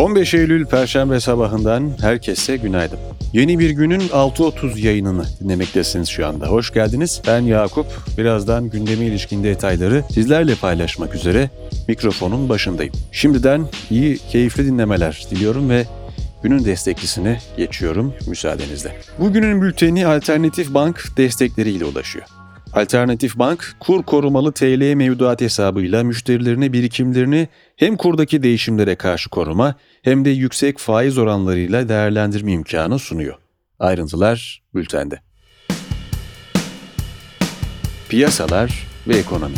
15 Eylül Perşembe sabahından herkese günaydın. Yeni bir günün 6.30 yayınını dinlemektesiniz şu anda. Hoş geldiniz. Ben Yakup. Birazdan gündeme ilişkin detayları sizlerle paylaşmak üzere mikrofonun başındayım. Şimdiden iyi, keyifli dinlemeler diliyorum ve günün desteklisine geçiyorum müsaadenizle. Bugünün bülteni Alternatif Bank destekleriyle ulaşıyor. Alternatif Bank, kur korumalı TL mevduat hesabıyla müşterilerine birikimlerini hem kurdaki değişimlere karşı koruma hem de yüksek faiz oranlarıyla değerlendirme imkanı sunuyor. Ayrıntılar bültende. Piyasalar ve ekonomi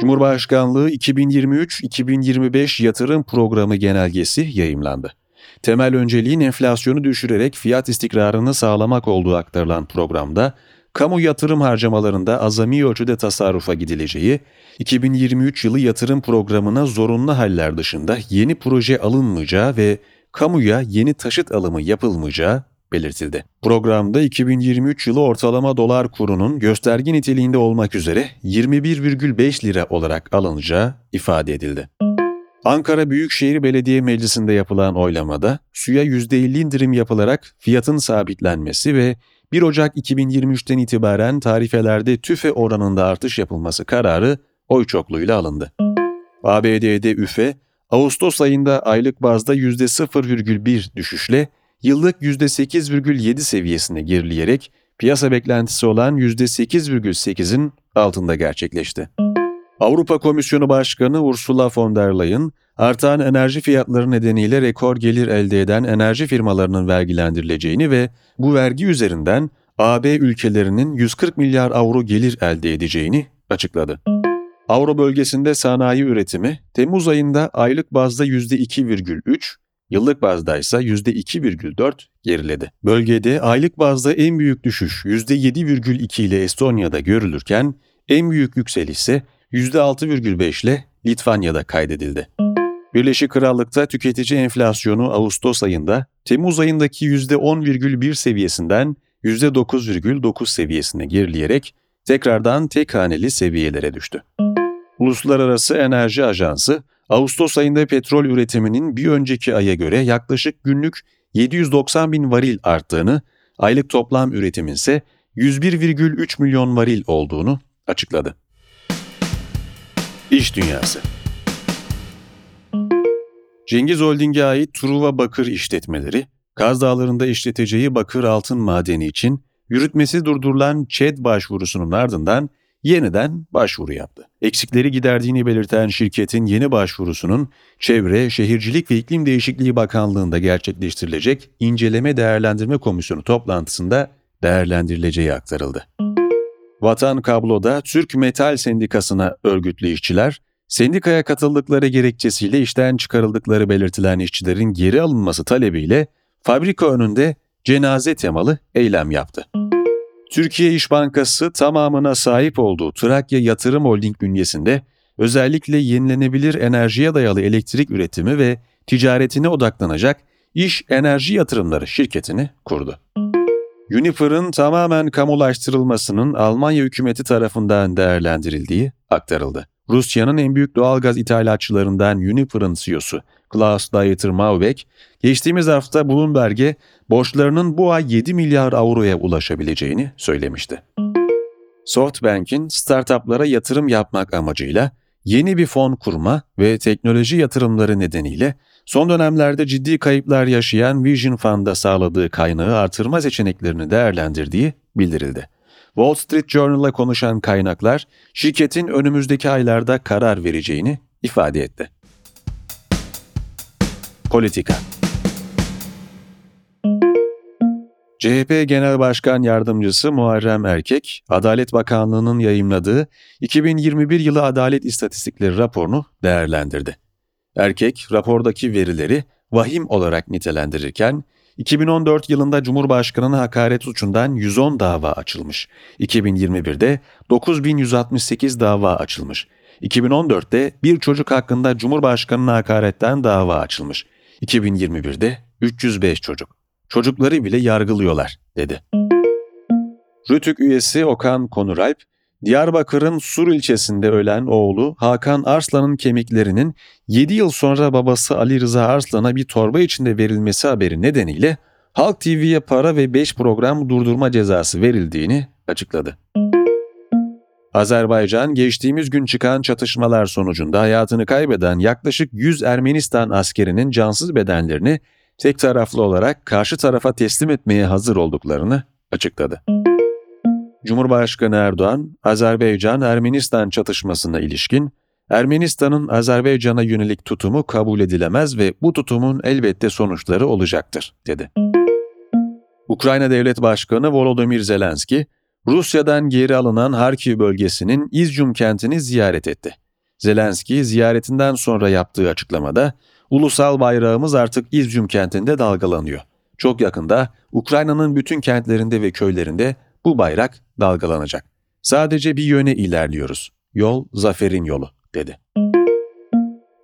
Cumhurbaşkanlığı 2023-2025 yatırım programı genelgesi yayımlandı. Temel önceliğin enflasyonu düşürerek fiyat istikrarını sağlamak olduğu aktarılan programda kamu yatırım harcamalarında azami ölçüde tasarrufa gidileceği, 2023 yılı yatırım programına zorunlu haller dışında yeni proje alınmayacağı ve kamuya yeni taşıt alımı yapılmayacağı belirtildi. Programda 2023 yılı ortalama dolar kurunun gösterge niteliğinde olmak üzere 21,5 lira olarak alınacağı ifade edildi. Ankara Büyükşehir Belediye Meclisi'nde yapılan oylamada suya %50 indirim yapılarak fiyatın sabitlenmesi ve 1 Ocak 2023'ten itibaren tarifelerde tüfe oranında artış yapılması kararı oy çokluğuyla alındı. ABD'de üfe, Ağustos ayında aylık bazda %0,1 düşüşle yıllık %8,7 seviyesine gerileyerek piyasa beklentisi olan %8,8'in altında gerçekleşti. Avrupa Komisyonu Başkanı Ursula von der Leyen, artan enerji fiyatları nedeniyle rekor gelir elde eden enerji firmalarının vergilendirileceğini ve bu vergi üzerinden AB ülkelerinin 140 milyar avro gelir elde edeceğini açıkladı. Avro bölgesinde sanayi üretimi Temmuz ayında aylık bazda %2,3, yıllık bazda ise %2,4 geriledi. Bölgede aylık bazda en büyük düşüş %7,2 ile Estonya'da görülürken en büyük yükseliş ise %6,5 ile Litvanya'da kaydedildi. Birleşik Krallık'ta tüketici enflasyonu Ağustos ayında Temmuz ayındaki %10,1 seviyesinden %9,9 seviyesine gerileyerek tekrardan tek haneli seviyelere düştü. Uluslararası Enerji Ajansı, Ağustos ayında petrol üretiminin bir önceki aya göre yaklaşık günlük 790 bin varil arttığını, aylık toplam üretimin ise 101,3 milyon varil olduğunu açıkladı. İş Dünyası Cengiz Holding'e ait Truva Bakır işletmeleri, Kaz Dağları'nda işleteceği bakır altın madeni için yürütmesi durdurulan ÇED başvurusunun ardından yeniden başvuru yaptı. Eksikleri giderdiğini belirten şirketin yeni başvurusunun Çevre, Şehircilik ve İklim Değişikliği Bakanlığı'nda gerçekleştirilecek inceleme değerlendirme komisyonu toplantısında değerlendirileceği aktarıldı. Vatan Kablo'da Türk Metal Sendikası'na örgütlü işçiler, sendikaya katıldıkları gerekçesiyle işten çıkarıldıkları belirtilen işçilerin geri alınması talebiyle fabrika önünde cenaze temalı eylem yaptı. Türkiye İş Bankası tamamına sahip olduğu Trakya Yatırım Holding bünyesinde özellikle yenilenebilir enerjiye dayalı elektrik üretimi ve ticaretine odaklanacak İş Enerji Yatırımları şirketini kurdu. Uniper'ın tamamen kamulaştırılmasının Almanya hükümeti tarafından değerlendirildiği aktarıldı. Rusya'nın en büyük doğalgaz ithalatçılarından Uniper'ın CEO'su Klaus Dieter Maubeck, geçtiğimiz hafta Bloomberg'e borçlarının bu ay 7 milyar avroya ulaşabileceğini söylemişti. SoftBank'in startuplara yatırım yapmak amacıyla yeni bir fon kurma ve teknoloji yatırımları nedeniyle son dönemlerde ciddi kayıplar yaşayan Vision Fund'a sağladığı kaynağı artırma seçeneklerini değerlendirdiği bildirildi. Wall Street Journal'a konuşan kaynaklar şirketin önümüzdeki aylarda karar vereceğini ifade etti. Politika CHP Genel Başkan Yardımcısı Muharrem Erkek, Adalet Bakanlığı'nın yayımladığı 2021 yılı adalet istatistikleri raporunu değerlendirdi. Erkek, rapordaki verileri vahim olarak nitelendirirken, 2014 yılında Cumhurbaşkanı'na hakaret suçundan 110 dava açılmış. 2021'de 9168 dava açılmış. 2014'te bir çocuk hakkında Cumhurbaşkanı'na hakaretten dava açılmış. 2021'de 305 çocuk. Çocukları bile yargılıyorlar, dedi. Rütük üyesi Okan Konuralp, Diyarbakır'ın Sur ilçesinde ölen oğlu Hakan Arslan'ın kemiklerinin 7 yıl sonra babası Ali Rıza Arslan'a bir torba içinde verilmesi haberi nedeniyle Halk TV'ye para ve 5 program durdurma cezası verildiğini açıkladı. Azerbaycan geçtiğimiz gün çıkan çatışmalar sonucunda hayatını kaybeden yaklaşık 100 Ermenistan askerinin cansız bedenlerini tek taraflı olarak karşı tarafa teslim etmeye hazır olduklarını açıkladı. Cumhurbaşkanı Erdoğan, Azerbaycan-Ermenistan çatışmasına ilişkin Ermenistan'ın Azerbaycan'a yönelik tutumu kabul edilemez ve bu tutumun elbette sonuçları olacaktır, dedi. Ukrayna Devlet Başkanı Volodymyr Zelenski, Rusya'dan geri alınan Harkiv bölgesinin İzcum kentini ziyaret etti. Zelenski ziyaretinden sonra yaptığı açıklamada, ulusal bayrağımız artık İzcum kentinde dalgalanıyor. Çok yakında Ukrayna'nın bütün kentlerinde ve köylerinde bu bayrak dalgalanacak. Sadece bir yöne ilerliyoruz. Yol zaferin yolu, dedi.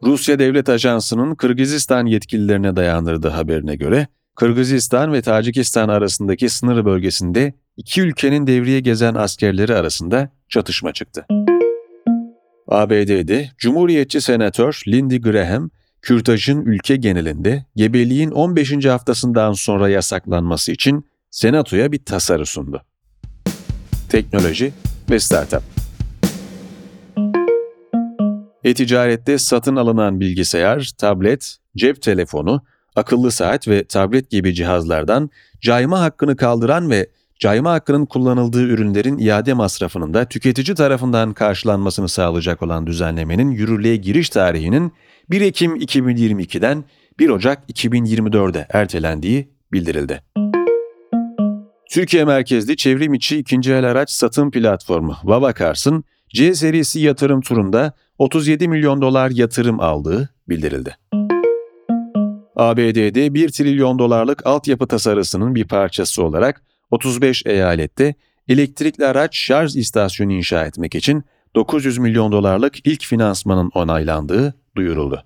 Rusya Devlet Ajansı'nın Kırgızistan yetkililerine dayandırdığı haberine göre, Kırgızistan ve Tacikistan arasındaki sınır bölgesinde iki ülkenin devriye gezen askerleri arasında çatışma çıktı. ABD'de Cumhuriyetçi Senatör Lindsey Graham, kürtajın ülke genelinde gebeliğin 15. haftasından sonra yasaklanması için Senato'ya bir tasarı sundu. Teknoloji ve Startup E-ticarette satın alınan bilgisayar, tablet, cep telefonu, akıllı saat ve tablet gibi cihazlardan cayma hakkını kaldıran ve cayma hakkının kullanıldığı ürünlerin iade masrafının da tüketici tarafından karşılanmasını sağlayacak olan düzenlemenin yürürlüğe giriş tarihinin 1 Ekim 2022'den 1 Ocak 2024'e ertelendiği bildirildi. Türkiye merkezli çevrim içi ikinci el araç satım platformu Babakars'ın C serisi yatırım turunda 37 milyon dolar yatırım aldığı bildirildi. ABD'de 1 trilyon dolarlık altyapı tasarısının bir parçası olarak 35 eyalette elektrikli araç şarj istasyonu inşa etmek için 900 milyon dolarlık ilk finansmanın onaylandığı duyuruldu.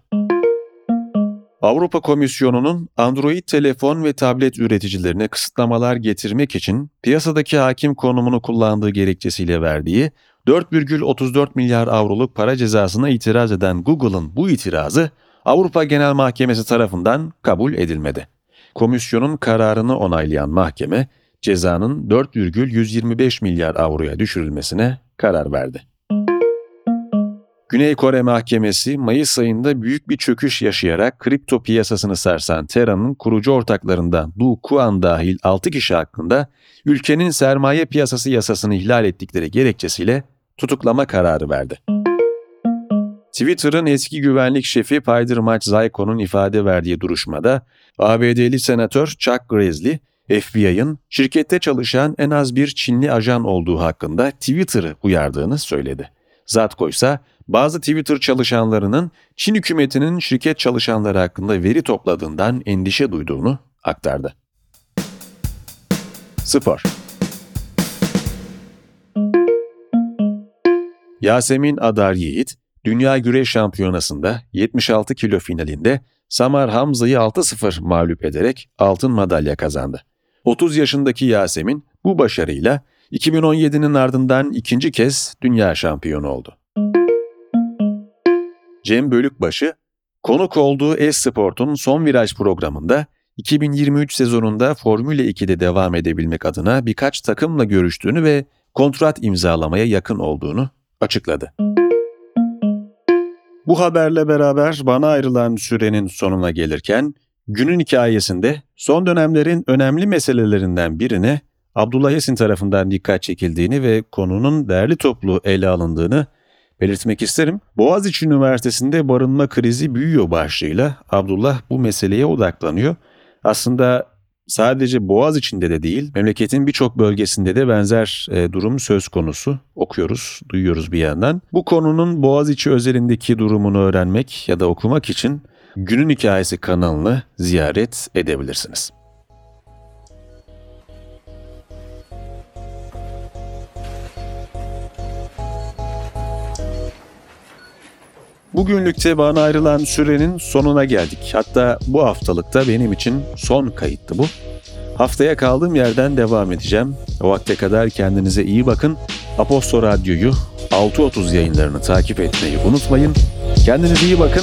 Avrupa Komisyonu'nun Android telefon ve tablet üreticilerine kısıtlamalar getirmek için piyasadaki hakim konumunu kullandığı gerekçesiyle verdiği 4,34 milyar avroluk para cezasına itiraz eden Google'ın bu itirazı Avrupa Genel Mahkemesi tarafından kabul edilmedi. Komisyonun kararını onaylayan mahkeme, cezanın 4,125 milyar avroya düşürülmesine karar verdi. Güney Kore Mahkemesi Mayıs ayında büyük bir çöküş yaşayarak kripto piyasasını sarsan Terra'nın kurucu ortaklarından Du Kuan dahil 6 kişi hakkında ülkenin sermaye piyasası yasasını ihlal ettikleri gerekçesiyle tutuklama kararı verdi. Twitter'ın eski güvenlik şefi Payder Mach Zayko'nun ifade verdiği duruşmada ABD'li senatör Chuck Grassley, FBI'ın şirkette çalışan en az bir Çinli ajan olduğu hakkında Twitter'ı uyardığını söyledi. Zatko ise bazı Twitter çalışanlarının Çin hükümetinin şirket çalışanları hakkında veri topladığından endişe duyduğunu aktardı. Spor Yasemin Adar Yiğit, Dünya Güreş Şampiyonası'nda 76 kilo finalinde Samar Hamza'yı 6-0 mağlup ederek altın madalya kazandı. 30 yaşındaki Yasemin bu başarıyla 2017'nin ardından ikinci kez dünya şampiyonu oldu. Cem Bölükbaşı, konuk olduğu Esport'un son viraj programında 2023 sezonunda Formüle 2'de devam edebilmek adına birkaç takımla görüştüğünü ve kontrat imzalamaya yakın olduğunu açıkladı. Bu haberle beraber bana ayrılan sürenin sonuna gelirken günün hikayesinde son dönemlerin önemli meselelerinden birine Abdullah Yasin tarafından dikkat çekildiğini ve konunun değerli toplu ele alındığını belirtmek isterim. Boğaziçi Üniversitesi'nde barınma krizi büyüyor başlığıyla Abdullah bu meseleye odaklanıyor. Aslında sadece Boğaz içinde de değil, memleketin birçok bölgesinde de benzer e, durum söz konusu. Okuyoruz, duyuyoruz bir yandan. Bu konunun Boğaz içi özelindeki durumunu öğrenmek ya da okumak için Günün Hikayesi kanalını ziyaret edebilirsiniz. Bugünlükte bana ayrılan sürenin sonuna geldik. Hatta bu haftalıkta benim için son kayıttı bu. Haftaya kaldığım yerden devam edeceğim. O vakte kadar kendinize iyi bakın. Aposto Radyo'yu 6.30 yayınlarını takip etmeyi unutmayın. Kendinize iyi bakın.